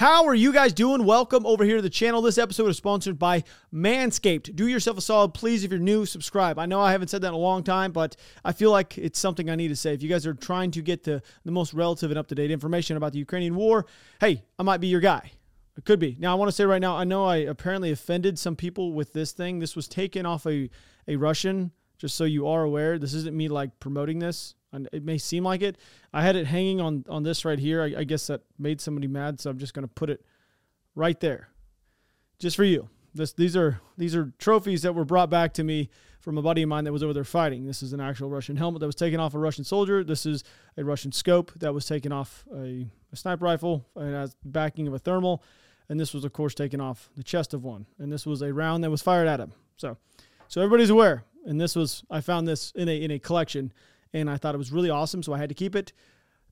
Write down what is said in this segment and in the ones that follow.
How are you guys doing? Welcome over here to the channel. This episode is sponsored by Manscaped. Do yourself a solid, please. If you're new, subscribe. I know I haven't said that in a long time, but I feel like it's something I need to say. If you guys are trying to get the, the most relative and up to date information about the Ukrainian war, hey, I might be your guy. It could be. Now, I want to say right now, I know I apparently offended some people with this thing. This was taken off a, a Russian, just so you are aware. This isn't me like promoting this. And it may seem like it. I had it hanging on on this right here. I, I guess that made somebody mad, so I'm just going to put it right there, just for you. This these are these are trophies that were brought back to me from a buddy of mine that was over there fighting. This is an actual Russian helmet that was taken off a Russian soldier. This is a Russian scope that was taken off a, a sniper rifle and has backing of a thermal. And this was, of course, taken off the chest of one. And this was a round that was fired at him. So, so everybody's aware. And this was I found this in a in a collection and I thought it was really awesome, so I had to keep it.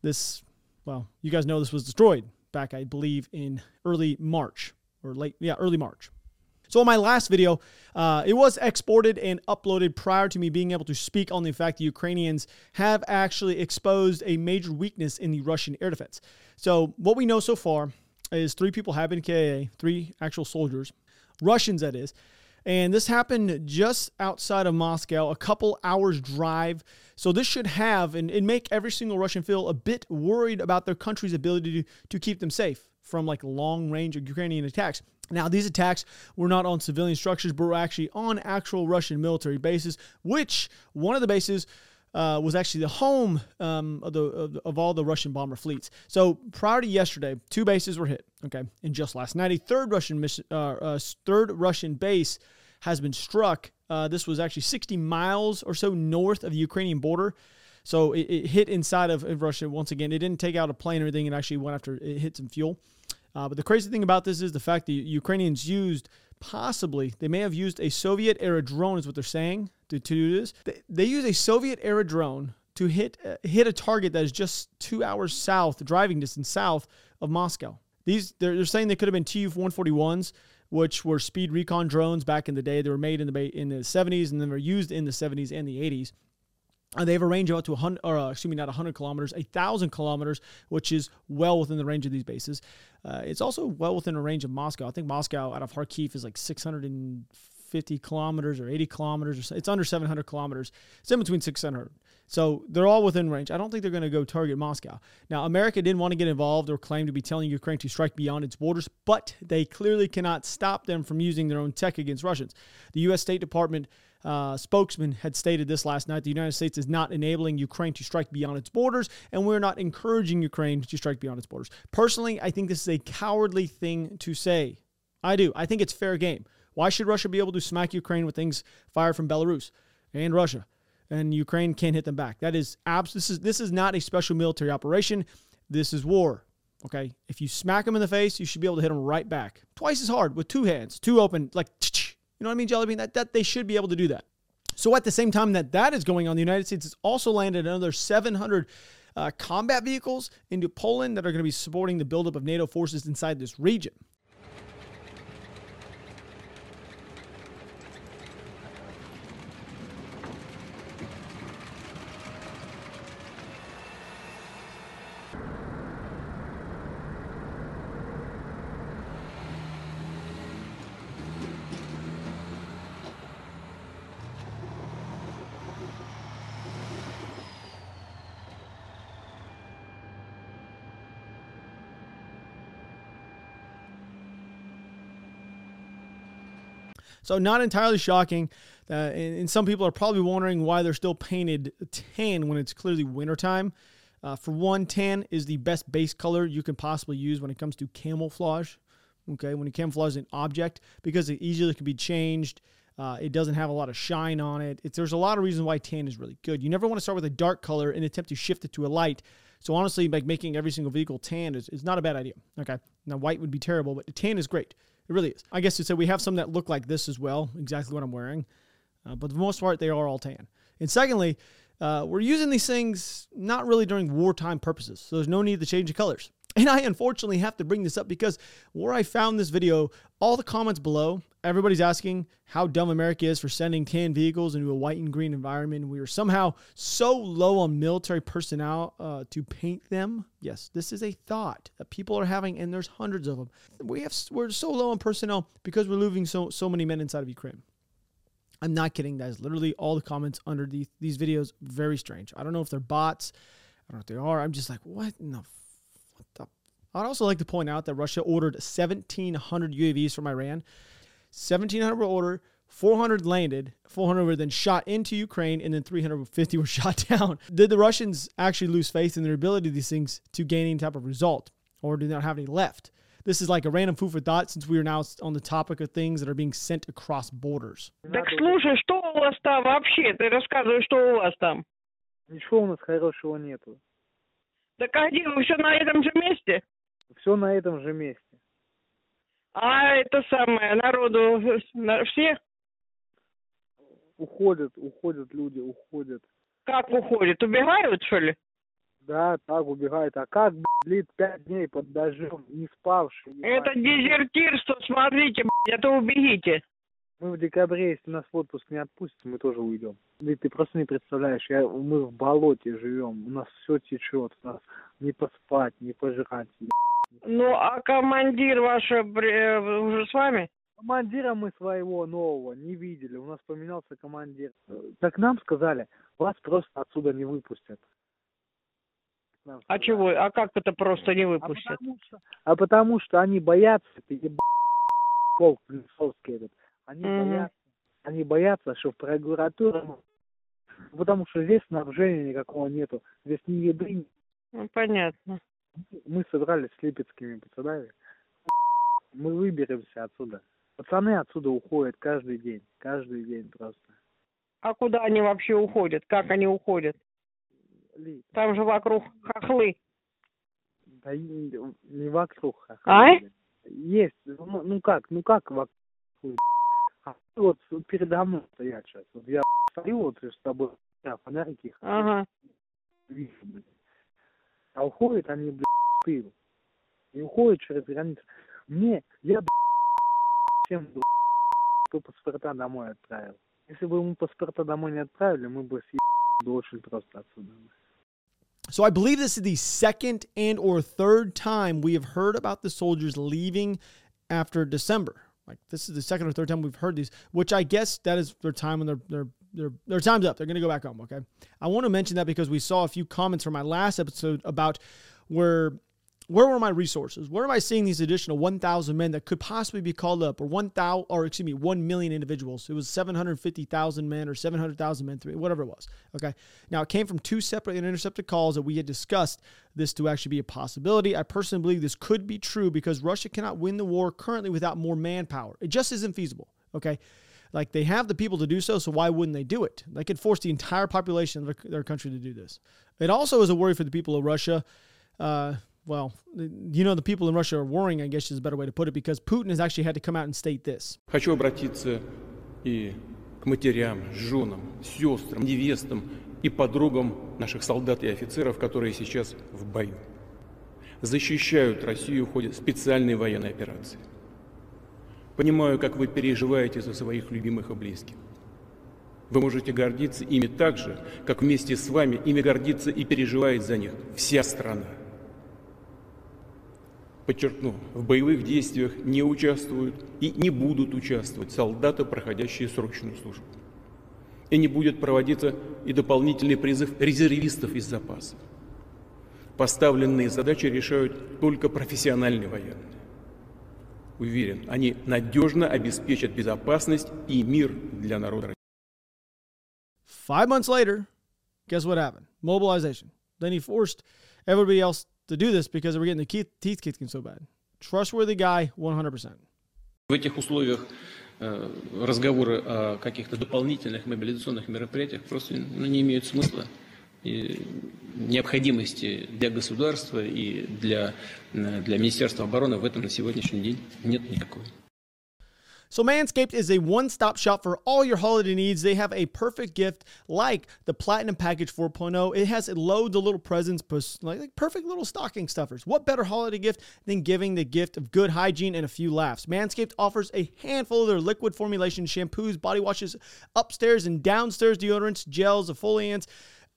This, well, you guys know this was destroyed back, I believe, in early March or late, yeah, early March. So, in my last video, uh, it was exported and uploaded prior to me being able to speak on the fact the Ukrainians have actually exposed a major weakness in the Russian air defense. So, what we know so far is three people have been KIA, three actual soldiers, Russians, that is. And this happened just outside of Moscow, a couple hours drive. So this should have and, and make every single Russian feel a bit worried about their country's ability to, to keep them safe from like long range Ukrainian attacks. Now, these attacks were not on civilian structures, but were actually on actual Russian military bases, which one of the bases uh, was actually the home um, of, the, of, of, all the Russian bomber fleets. So prior to yesterday, two bases were hit. Okay, and just last night, a third Russian mission, uh, uh, third Russian base has been struck. Uh, this was actually 60 miles or so north of the Ukrainian border. So it, it, hit inside of, of Russia once again. It didn't take out a plane or anything. It actually went after it hit some fuel. Uh, but the crazy thing about this is the fact the Ukrainians used possibly they may have used a Soviet era drone, is what they're saying to, to do this. They, they use a Soviet era drone to hit uh, hit a target that is just two hours south, driving distance south of Moscow. These they're, they're saying they could have been Tu 141s, which were speed recon drones back in the day. They were made in the in the 70s and then were used in the 70s and the 80s. And they have a range of up to 100, or uh, excuse me, not 100 kilometers, 1,000 kilometers, which is well within the range of these bases. Uh, it's also well within the range of Moscow. I think Moscow out of Kharkiv is like 650 kilometers or 80 kilometers. Or. It's under 700 kilometers. It's in between 600. So they're all within range. I don't think they're going to go target Moscow. Now, America didn't want to get involved or claim to be telling Ukraine to strike beyond its borders, but they clearly cannot stop them from using their own tech against Russians. The U.S. State Department uh, spokesman had stated this last night. The United States is not enabling Ukraine to strike beyond its borders, and we're not encouraging Ukraine to strike beyond its borders. Personally, I think this is a cowardly thing to say. I do. I think it's fair game. Why should Russia be able to smack Ukraine with things fired from Belarus and Russia? and Ukraine can't hit them back. That is abs- this is this is not a special military operation. This is war. Okay, if you smack them in the face, you should be able to hit them right back, twice as hard with two hands, two open, like you know what I mean, Jelly Bean. That that they should be able to do that. So at the same time that that is going on, the United States has also landed another 700 uh, combat vehicles into Poland that are going to be supporting the buildup of NATO forces inside this region. So not entirely shocking. Uh, and, and, some people are probably wondering why they're still painted tan when it's clearly wintertime. Uh, for one, tan is the best base color you can possibly use when it comes to camouflage. Okay, when you camouflage an object, because it easily can be changed. Uh, it doesn't have a lot of shine on it. It's, there's a lot of reasons why tan is really good. You never want to start with a dark color and attempt to shift it to a light So honestly, like making every single vehicle tan is, is not a bad idea. Okay. Now white would be terrible, but tan is great. It really is. I guess to say we have some that look like this as well, exactly what I'm wearing. Uh, but for the most part, they are all tan. And secondly, uh, we're using these things not really during wartime purposes. So there's no need to change the colors. And I unfortunately have to bring this up because where I found this video, all the comments below, everybody's asking how dumb America is for sending tan vehicles into a white and green environment. We are somehow so low on military personnel uh, to paint them. Yes, this is a thought that people are having, and there's hundreds of them. We have we're so low on personnel because we're losing so so many men inside of Ukraine. I'm not kidding. That is literally all the comments under these, these videos. Very strange. I don't know if they're bots. I don't know if they are. I'm just like, what in the? I'd also like to point out that Russia ordered 1,700 UAVs from Iran. 1,700 were ordered, 400 landed, 400 were then shot into Ukraine, and then 350 were shot down. Did the Russians actually lose faith in their ability of these things to gain any type of result, or do they not have any left? This is like a random food for thought since we are now on the topic of things that are being sent across borders. Так слушай, что у вас там вообще? Ты рассказывай, что у вас там. Ничего у нас хорошего нету. Так а где вы все на этом же месте? Все на этом же месте. А это самое, народу на- все Уходят, уходят люди, уходят. как уходят? Убегают, что ли? Да, так убегает. А как, длит пять дней под дождем, не спавший? ебать? Это дезертирство, смотрите, блядь, это убегите. Мы в декабре, если нас в отпуск не отпустят, мы тоже уйдем. Да ты просто не представляешь, я, мы в болоте живем, у нас все течет, у нас не поспать, не пожрать. Ну, а командир ваш э, э, уже с вами? Командира мы своего нового не видели, у нас поменялся командир. Так нам сказали, вас просто отсюда не выпустят. Нам А сказали. чего? А как это просто не А выпустят? потому, что, а потому что они боятся, ты еб... полк этот, они Мгм. боятся, они боятся, что в прокуратуру, потому что здесь снабжения никакого нету, здесь ни еды, Ну, понятно. Мы собрались с липецкими пацанами, мы выберемся отсюда. Пацаны отсюда уходят каждый день, каждый день просто. А куда они вообще уходят? Как они уходят? Ли- Там же вокруг хохлы. Да не вокруг. а А? Есть, ну, ну как, ну как вокруг. А вот передо мной стоят сейчас. Вот я стою вот с тобой, фонарики Ага. вижу, блин. А уходят они, блядь, в тыл. И уходят через границу. Мне, я, блядь, всем, блядь, кто паспорта домой отправил. Если бы ему паспорта домой не отправили, мы бы съебали бы очень просто отсюда. So I believe this is the second and or third time we have heard about the soldiers leaving after December. Like this is the second or third time we've heard these, which I guess that is their time when their their their their time's up. They're going to go back home. Okay, I want to mention that because we saw a few comments from my last episode about where where were my resources? Where am I seeing these additional 1,000 men that could possibly be called up, or 1,000, or excuse me, 1 million individuals? It was 750,000 men or 700,000 men, three, whatever it was. Okay. Now, it came from two separate and intercepted calls that we had discussed this to actually be a possibility. I personally believe this could be true because Russia cannot win the war currently without more manpower. It just isn't feasible. Okay. Like they have the people to do so, so why wouldn't they do it? They could force the entire population of their, their country to do this. It also is a worry for the people of Russia. Uh, well, you know, the people in Russia are worrying, I guess is a better way to put it, because Putin has actually had to come out and state this. Хочу обратиться и к матерям, женам, сестрам, невестам и подругам наших солдат и офицеров, которые сейчас в бою. Защищают Россию в ходе специальной военной операции. Понимаю, как вы переживаете за своих любимых и близких. Вы можете гордиться ими так же, как вместе с вами ими гордится и переживает за них вся страна. Подчеркну, в боевых действиях не участвуют и не будут участвовать солдаты, проходящие срочную службу. И не будет проводиться и дополнительный призыв резервистов из запаса. Поставленные задачи решают только профессиональные военные. Уверен, они надежно обеспечат безопасность и мир для народа. Five months later, guess what happened? Mobilization. Then he forced everybody else to do this because they were getting the teeth, teeth kicking so bad. Trustworthy guy, 100%. В этих условиях э, разговоры о каких-то дополнительных мобилизационных мероприятиях просто ну, не имеют смысла. необходимости для государства и для, для Министерства обороны в этом на сегодняшний день нет никакой. So, Manscaped is a one stop shop for all your holiday needs. They have a perfect gift like the Platinum Package 4.0. It has loads of little presents, like, like perfect little stocking stuffers. What better holiday gift than giving the gift of good hygiene and a few laughs? Manscaped offers a handful of their liquid formulation shampoos, body washes, upstairs and downstairs deodorants, gels, exfoliants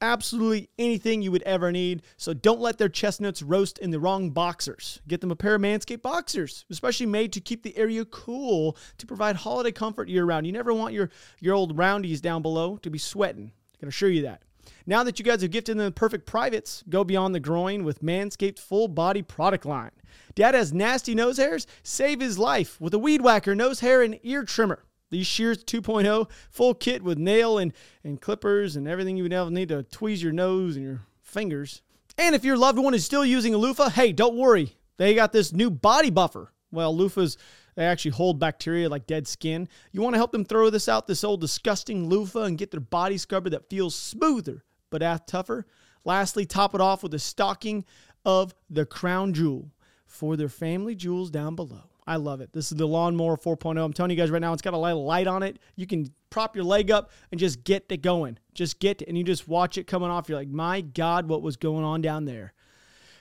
absolutely anything you would ever need. So don't let their chestnuts roast in the wrong boxers. Get them a pair of Manscaped boxers, especially made to keep the area cool to provide holiday comfort year round. You never want your, your old roundies down below to be sweating. I can assure you that. Now that you guys have gifted them the perfect privates, go beyond the groin with Manscaped full body product line. Dad has nasty nose hairs? Save his life with a weed whacker, nose hair, and ear trimmer. These Shears 2.0 full kit with nail and, and clippers and everything you would ever need to tweeze your nose and your fingers. And if your loved one is still using a loofah, hey, don't worry. They got this new body buffer. Well, loofahs, they actually hold bacteria like dead skin. You want to help them throw this out, this old disgusting loofah, and get their body scrubber that feels smoother but ass tougher. Lastly, top it off with a stocking of the crown jewel for their family jewels down below. I love it. This is the Lawnmower 4.0. I'm telling you guys right now, it's got a light, light on it. You can prop your leg up and just get it going. Just get, and you just watch it coming off. You're like, my God, what was going on down there?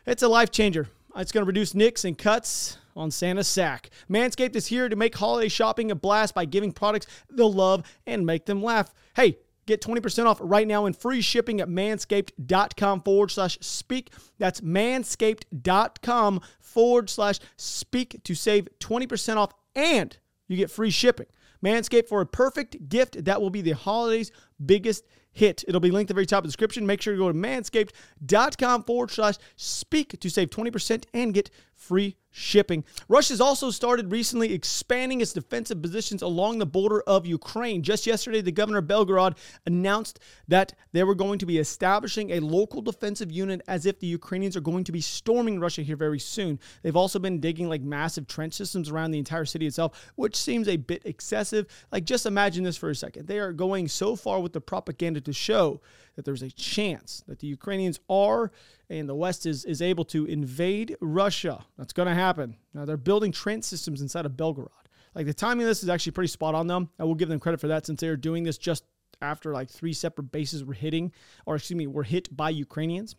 It's a life changer. It's going to reduce nicks and cuts on Santa's sack. Manscaped is here to make holiday shopping a blast by giving products they'll love and make them laugh. Hey, Get 20% off right now and free shipping at manscaped.com forward slash speak. That's manscaped.com forward slash speak to save 20% off and you get free shipping. Manscaped for a perfect gift that will be the holidays' biggest hit. It'll be linked at the very top of the description. Make sure to go to manscaped.com forward slash speak to save 20% and get free shipping. Russia's also started recently expanding its defensive positions along the border of Ukraine. Just yesterday, the governor of Belgorod announced that they were going to be establishing a local defensive unit as if the Ukrainians are going to be storming Russia here very soon. They've also been digging like massive trench systems around the entire city itself, which seems a bit excessive. Like, just imagine this for a second. They are going so far with the propaganda to show that there's a chance that the Ukrainians are and the West is, is able to invade Russia. That's going to happen. Now, they're building trench systems inside of Belgorod. Like the timing of this is actually pretty spot on them. I will give them credit for that since they are doing this just after like three separate bases were hitting, or excuse me, were hit by Ukrainians.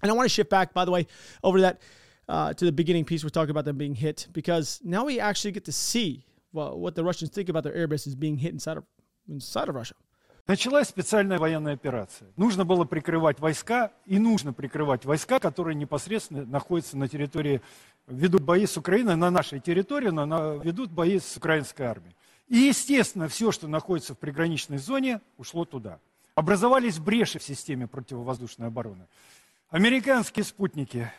And I want to shift back, by the way, over to that uh, to the beginning piece. We're talking about them being hit because now we actually get to see well, what the Russians think about their air bases being hit inside of inside of Russia. Началась специальная военная операция. Нужно было прикрывать войска, и нужно прикрывать войска, которые непосредственно находятся на территории, ведут бои с Украиной на нашей территории, но на, ведут бои с украинской армией. И, естественно, все, что находится в приграничной зоне, ушло туда. Образовались бреши в системе противовоздушной обороны. Американские спутники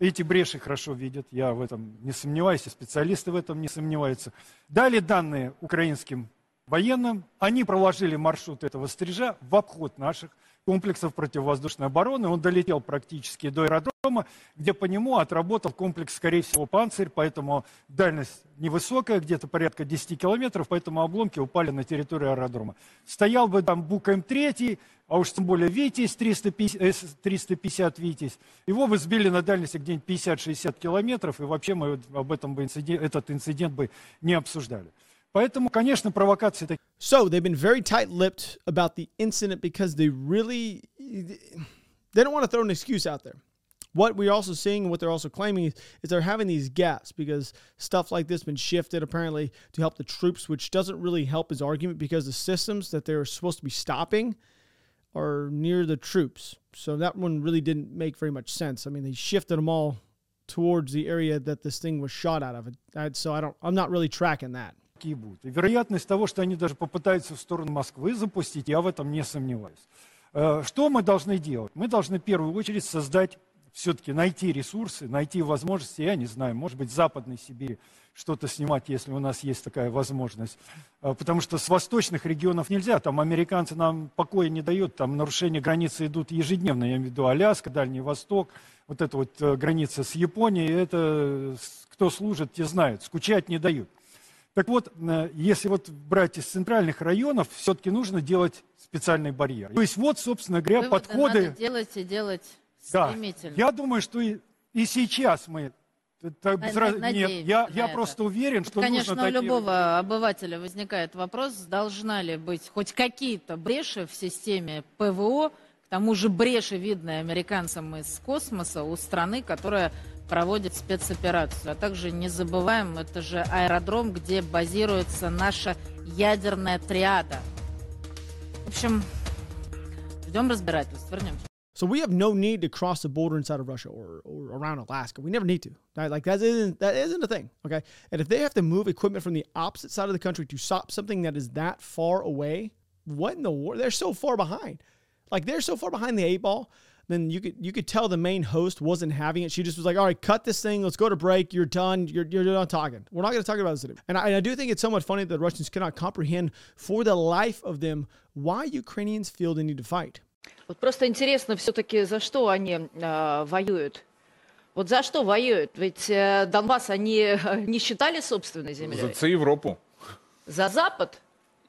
эти бреши хорошо видят, я в этом не сомневаюсь, и специалисты в этом не сомневаются. Дали данные украинским военным. Они проложили маршрут этого стрижа в обход наших комплексов противовоздушной обороны. Он долетел практически до аэродрома, где по нему отработал комплекс, скорее всего, «Панцирь», поэтому дальность невысокая, где-то порядка 10 километров, поэтому обломки упали на территорию аэродрома. Стоял бы там БУК М3, а уж тем более «Витязь», 350, 350 «Витязь», его бы сбили на дальности где-нибудь 50-60 километров, и вообще мы об этом бы инцидент, этот инцидент бы не обсуждали. Поэтому, конечно, провокации такие. So they've been very tight-lipped about the incident because they really they don't want to throw an excuse out there. What we're also seeing, what they're also claiming is, is they're having these gaps because stuff like this been shifted apparently to help the troops, which doesn't really help his argument because the systems that they're supposed to be stopping are near the troops. So that one really didn't make very much sense. I mean, they shifted them all towards the area that this thing was shot out of. So I don't, I'm not really tracking that. Такие будут. И вероятность того, что они даже попытаются в сторону Москвы запустить, я в этом не сомневаюсь. Э, что мы должны делать? Мы должны в первую очередь создать, все-таки найти ресурсы, найти возможности, я не знаю, может быть, в Западной Сибири что-то снимать, если у нас есть такая возможность. Э, потому что с восточных регионов нельзя, там американцы нам покоя не дают, там нарушения границы идут ежедневно, я имею в виду Аляска, Дальний Восток, вот эта вот э, граница с Японией, это кто служит, те знают, скучать не дают. Так вот, э, если вот брать из центральных районов, все-таки нужно делать специальный барьер. То есть вот, собственно говоря, Выводы подходы... надо делать и делать Да, стремительно. я думаю, что и, и сейчас мы... это На- сразу- на- нет, я, я это. просто уверен, что Конечно, нужно у такие- любого обывателя возникает вопрос, должна ли быть хоть какие-то бреши в системе ПВО, к тому же бреши, видные американцам из космоса, у страны, которая проводит спецоперацию. А также не забываем, это же аэродром, где базируется наша ядерная триада. В общем, ждем разбирательств. Вернемся. So we have no need to cross the border inside of Russia or, or around Alaska. We never need to. Right? Like that isn't that isn't a thing. Okay. And if they have to move equipment from the opposite side of the country to stop something that is that far away, what in the world? They're so far behind. Like they're so far behind the eight ball. Then you could you could tell the main host wasn't having it. She just was like, "All right, cut this thing. Let's go to break. You're done. You're you're done talking. We're not going to talk about this anymore." And I, and I do think it's somewhat funny that the Russians cannot comprehend for the life of them why Ukrainians feel the need to fight. Вот просто интересно все-таки, за что они э, воюют. Вот за что воюют? Ведь э, Донбасс они э, не считали собственной землей. За це Європу. За Запад?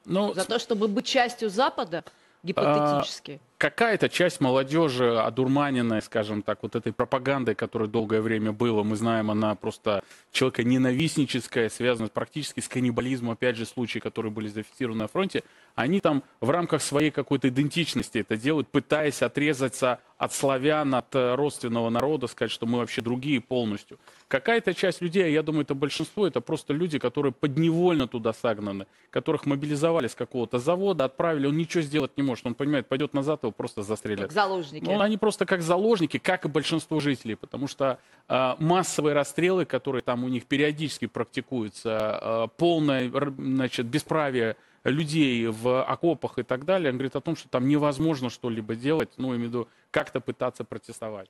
Ну, За то, чтобы быть частью Запада? Гипотетически. Какая-то часть молодежи, одурманенная, скажем так, вот этой пропагандой, которая долгое время была, мы знаем, она просто человеконенавистническая, связана практически с каннибализмом, опять же, случаи, которые были зафиксированы на фронте, они там в рамках своей какой-то идентичности это делают, пытаясь отрезаться от славян, от э, родственного народа, сказать, что мы вообще другие полностью. Какая-то часть людей, я думаю, это большинство, это просто люди, которые подневольно туда сагнаны, которых мобилизовали с какого-то завода, отправили, он ничего сделать не может, он понимает, пойдет назад, его просто застрелят. Как заложники. Ну, они просто как заложники, как и большинство жителей, потому что э, массовые расстрелы, которые там у них периодически практикуются, э, полное значит, бесправие людей в окопах и так далее, он говорит о том, что там невозможно что-либо делать, ну, я имею в виду, как-то пытаться протестовать.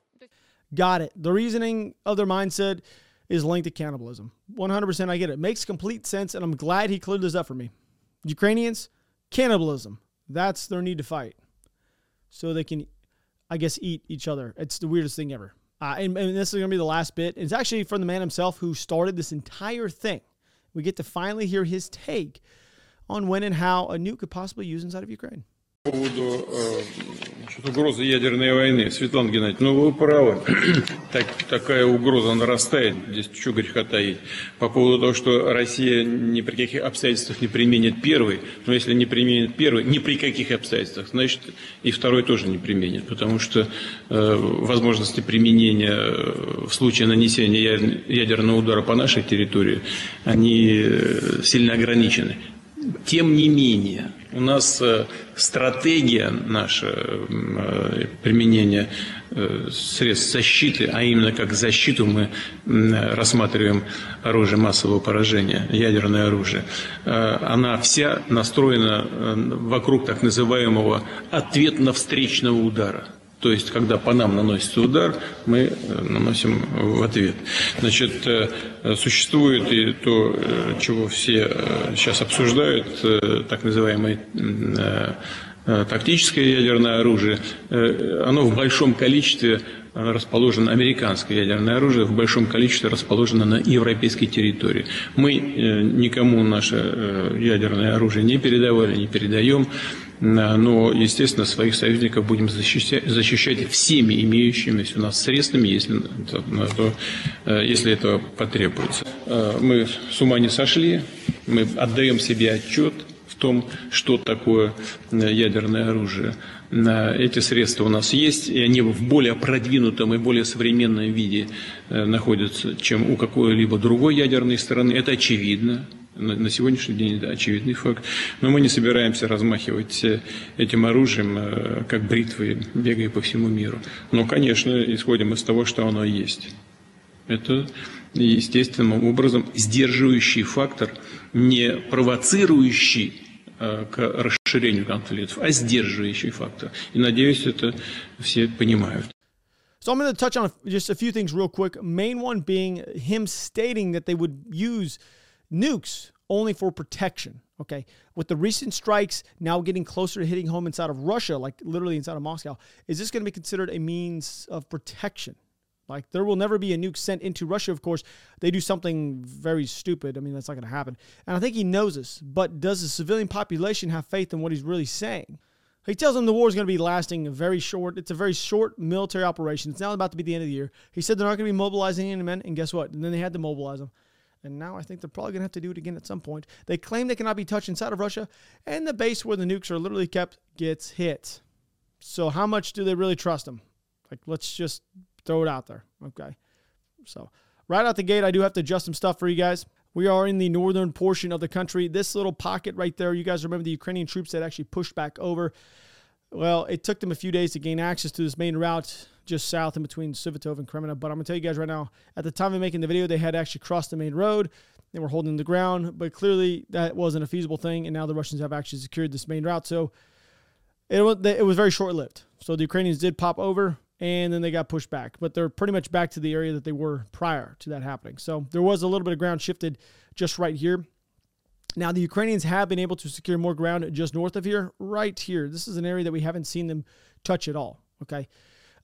Got it. The reasoning of their mindset is linked to cannibalism. 100% I get it. Makes complete sense, and I'm glad he cleared this up for me. Ukrainians, cannibalism. That's their need to fight. So they can, I guess, eat each other. It's the weirdest thing ever. Uh, and, and this is going to be the last bit. It's actually from the man himself who started this entire thing. We get to finally hear his take on when and how a nuke could possibly use inside of Ukraine. По поводу э, угрозы ядерной войны, Светлана Геннадьевна, ну вы правы, так, такая угроза нарастает, здесь что греха таить. По поводу того, что Россия ни при каких обстоятельствах не применит первый, но если не применит первый, ни при каких обстоятельствах, значит и второй тоже не применит, потому что э, возможности применения э, в случае нанесения ядер- ядерного удара по нашей территории, они э, сильно ограничены. Тем не менее, у нас э, стратегия наша э, применения э, средств защиты, а именно как защиту мы рассматриваем оружие массового поражения, ядерное оружие, она вся настроена вокруг так называемого ответно-встречного удара. То есть, когда по нам наносится удар, мы э, наносим в ответ. Значит, э, существует и то, э, чего все сейчас обсуждают, так э, тактическое ядерное оружие. Оно в большом количестве расположено, американское ядерное оружие в большом количестве расположено на европейской территории. Мы никому наше ядерное оружие не передавали, не передаем. Да, Но, естественно, своих союзников будем защищать, защищать всеми имеющимися у нас средствами, если, э, если это потребуется. Э, Мы с ума не сошли, мы отдаем себе отчет в том, что такое э, ядерное оружие. Эти средства у нас есть, и они в более продвинутом и более современном виде э, находятся, чем у какой-либо другой ядерной страны. Это очевидно. На сегодняшний день это очевидный факт. Но мы не собираемся размахивать э, этим оружием, э, как бритвой, бегая по всему миру. Но, конечно, исходим из того, что оно есть. Это естественным образом сдерживающий фактор, не провоцирующий э, к расширению конфликтов, а сдерживающий фактор. И, надеюсь, это все понимают. So I'm going to touch on just a few things real quick. Main one being him stating that they would use nukes only for protection. Okay. With the recent strikes now getting closer to hitting home inside of Russia, like literally inside of Moscow, is this going to be considered a means of protection? Like there will never be a nuke sent into Russia. Of course, they do something very stupid. I mean, that's not going to happen. And I think he knows this. But does the civilian population have faith in what he's really saying? He tells them the war is going to be lasting very short. It's a very short military operation. It's now about to be the end of the year. He said they're not going to be mobilizing any men, and guess what? And then they had to mobilize them. And now I think they're probably going to have to do it again at some point. They claim they cannot be touched inside of Russia, and the base where the nukes are literally kept gets hit. So how much do they really trust them? Like, let's just throw it out there. Okay. So right out the gate, I do have to adjust some stuff for you guys. We are in the northern portion of the country. This little pocket right there, you guys remember the Ukrainian troops that actually pushed back over. Well, it took them a few days to gain access to this main route just south in between Svatov and Kreminna. But I'm going to tell you guys right now, at the time of making the video, they had actually crossed the main road. They were holding the ground, but clearly that wasn't a feasible thing. And now the Russians have actually secured this main route. So it was, it was very short lived. So the Ukrainians did pop over and then they got pushed back. But they're pretty much back to the area that they were prior to that happening. So there was a little bit of ground shifted just right here. Now, the Ukrainians have been able to secure more ground just north of here, right here. This is an area that we haven't seen them touch at all. Okay.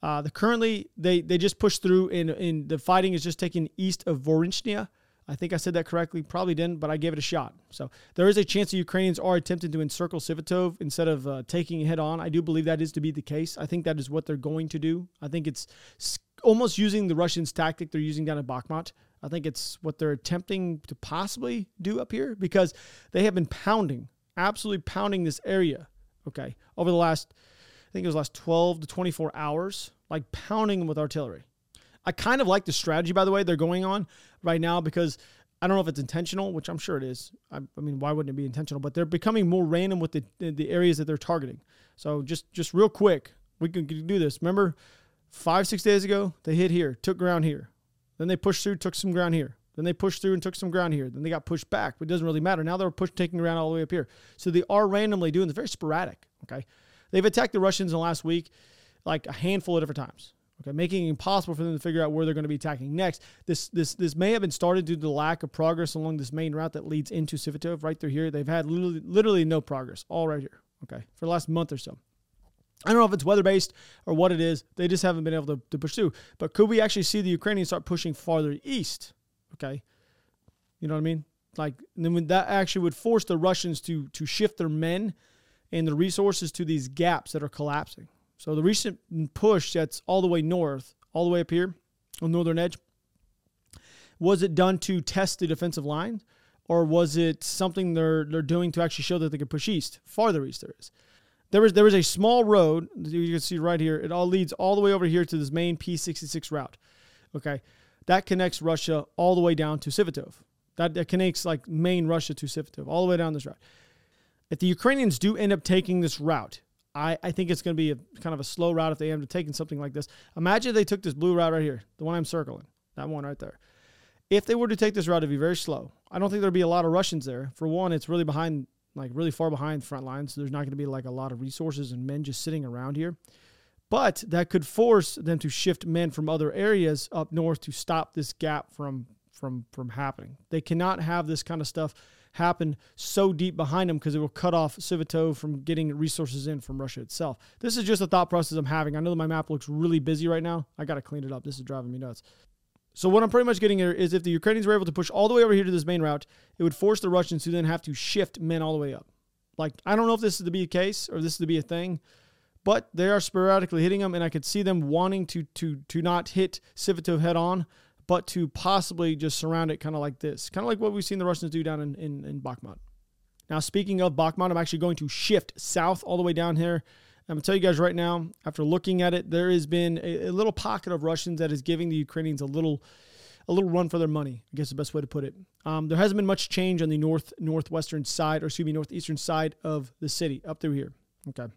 Uh, the currently they they just pushed through and the fighting is just taking east of Voronezh. I think I said that correctly. Probably didn't, but I gave it a shot. So there is a chance the Ukrainians are attempting to encircle Svatov instead of uh, taking it head on. I do believe that is to be the case. I think that is what they're going to do. I think it's almost using the Russians' tactic they're using down at Bakhmut. I think it's what they're attempting to possibly do up here because they have been pounding, absolutely pounding this area. Okay, over the last, think it was last 12 to 24 hours, like pounding them with artillery. I kind of like the strategy, by the way, they're going on right now because I don't know if it's intentional, which I'm sure it is. I, I mean, why wouldn't it be intentional? But they're becoming more random with the the areas that they're targeting. So just just real quick, we can do this. Remember, five six days ago they hit here, took ground here, then they pushed through, took some ground here. Then they pushed through and took some ground here. Then they got pushed back, but it doesn't really matter. Now they're pushed, taking ground all the way up here. So they are randomly doing this, very sporadic. Okay, they've attacked the Russians in the last week, like a handful of different times okay, making it impossible for them to figure out where they're going to be attacking next. This this this may have been started due to the lack of progress along this main route that leads into Svatov right through here. They've had literally, literally no progress, all right here, okay, for the last month or so. I don't know if it's weather based or what it is. They just haven't been able to, to push through. But could we actually see the Ukrainians start pushing farther east? Okay. You know what I mean? Like, then that actually would force the Russians to to shift their men and the resources to these gaps that are collapsing. So the recent push that's all the way north, all the way up here on northern edge, was it done to test the defensive line, or was it something they're they're doing to actually show that they can push east, farther east there is? There is there is a small road you can see right here. It all leads all the way over here to this main P66 route. Okay, that connects Russia all the way down to Svatov. That, that connects like main Russia to Svatov, all the way down this route. If the Ukrainians do end up taking this route, I, I think it's going to be a kind of a slow route if they end up taking something like this. Imagine they took this blue route right here, the one I'm circling, that one right there. If they were to take this route, it'd be very slow. I don't think there'd be a lot of Russians there. For one, it's really behind, like really far behind the front lines. So there's not going to be like a lot of resources and men just sitting around here. But that could force them to shift men from other areas up north to stop this gap from from from happening. They cannot have this kind of stuff happen so deep behind them because it will cut off Svatov from getting resources in from Russia itself. This is just a thought process I'm having. I know that my map looks really busy right now. I got to clean it up. This is driving me nuts. So what I'm pretty much getting here is if the Ukrainians were able to push all the way over here to this main route, it would force the Russians to then have to shift men all the way up. Like I don't know if this is to be a case or this is to be a thing, but they are sporadically hitting them, and I could see them wanting to to to not hit Svatov head on, but to possibly just surround it kind of like this, kind of like what we've seen the Russians do down in, in, in Bakhmut. Now, speaking of Bakhmut, I'm actually going to shift south all the way down here. I'm going to tell you guys right now, after looking at it, there has been a, a, little pocket of Russians that is giving the Ukrainians a little a little run for their money, I guess the best way to put it. Um, there hasn't been much change on the north northwestern side, or excuse me, northeastern side of the city, up through here. Okay.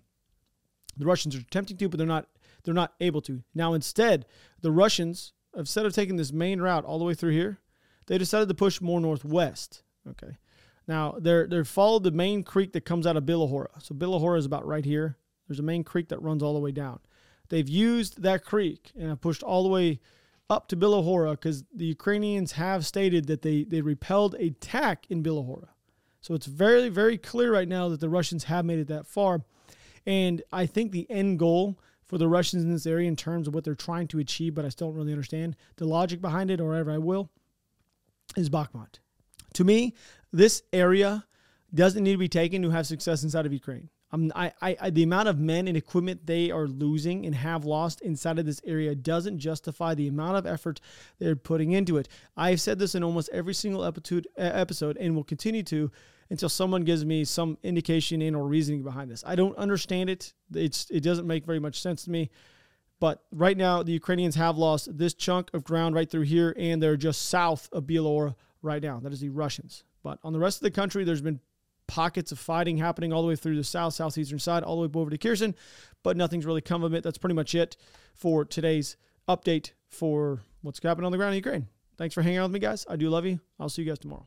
The Russians are attempting to, but they're not they're not able to. Now instead, the Russians instead of taking this main route all the way through here, they decided to push more northwest. Okay. Now they're they followed the main creek that comes out of Bilohora. So Bilohora is about right here. There's a main creek that runs all the way down. They've used that creek and have pushed all the way up to Bilohora because the Ukrainians have stated that they they repelled a attack in Bilohora. So it's very very clear right now that the Russians have made it that far, and I think the end goal for the Russians in this area in terms of what they're trying to achieve, but I still don't really understand the logic behind it, or whatever I will, is Bakhmut. To me, this area doesn't need to be taken to have success inside of Ukraine. Um, I, I, I, the amount of men and equipment they are losing and have lost inside of this area doesn't justify the amount of effort they're putting into it. I've said this in almost every single episode, episode and will continue to until someone gives me some indication in or reasoning behind this. I don't understand it. It's it doesn't make very much sense to me. But right now, the Ukrainians have lost this chunk of ground right through here, and they're just south of Belor right now. That is the Russians. But on the rest of the country, there's been pockets of fighting happening all the way through the south, southeastern side, all the way over to Kherson, but nothing's really come of it. That's pretty much it for today's update for what's happening on the ground in Ukraine. Thanks for hanging out with me, guys. I do love you. I'll see you guys tomorrow.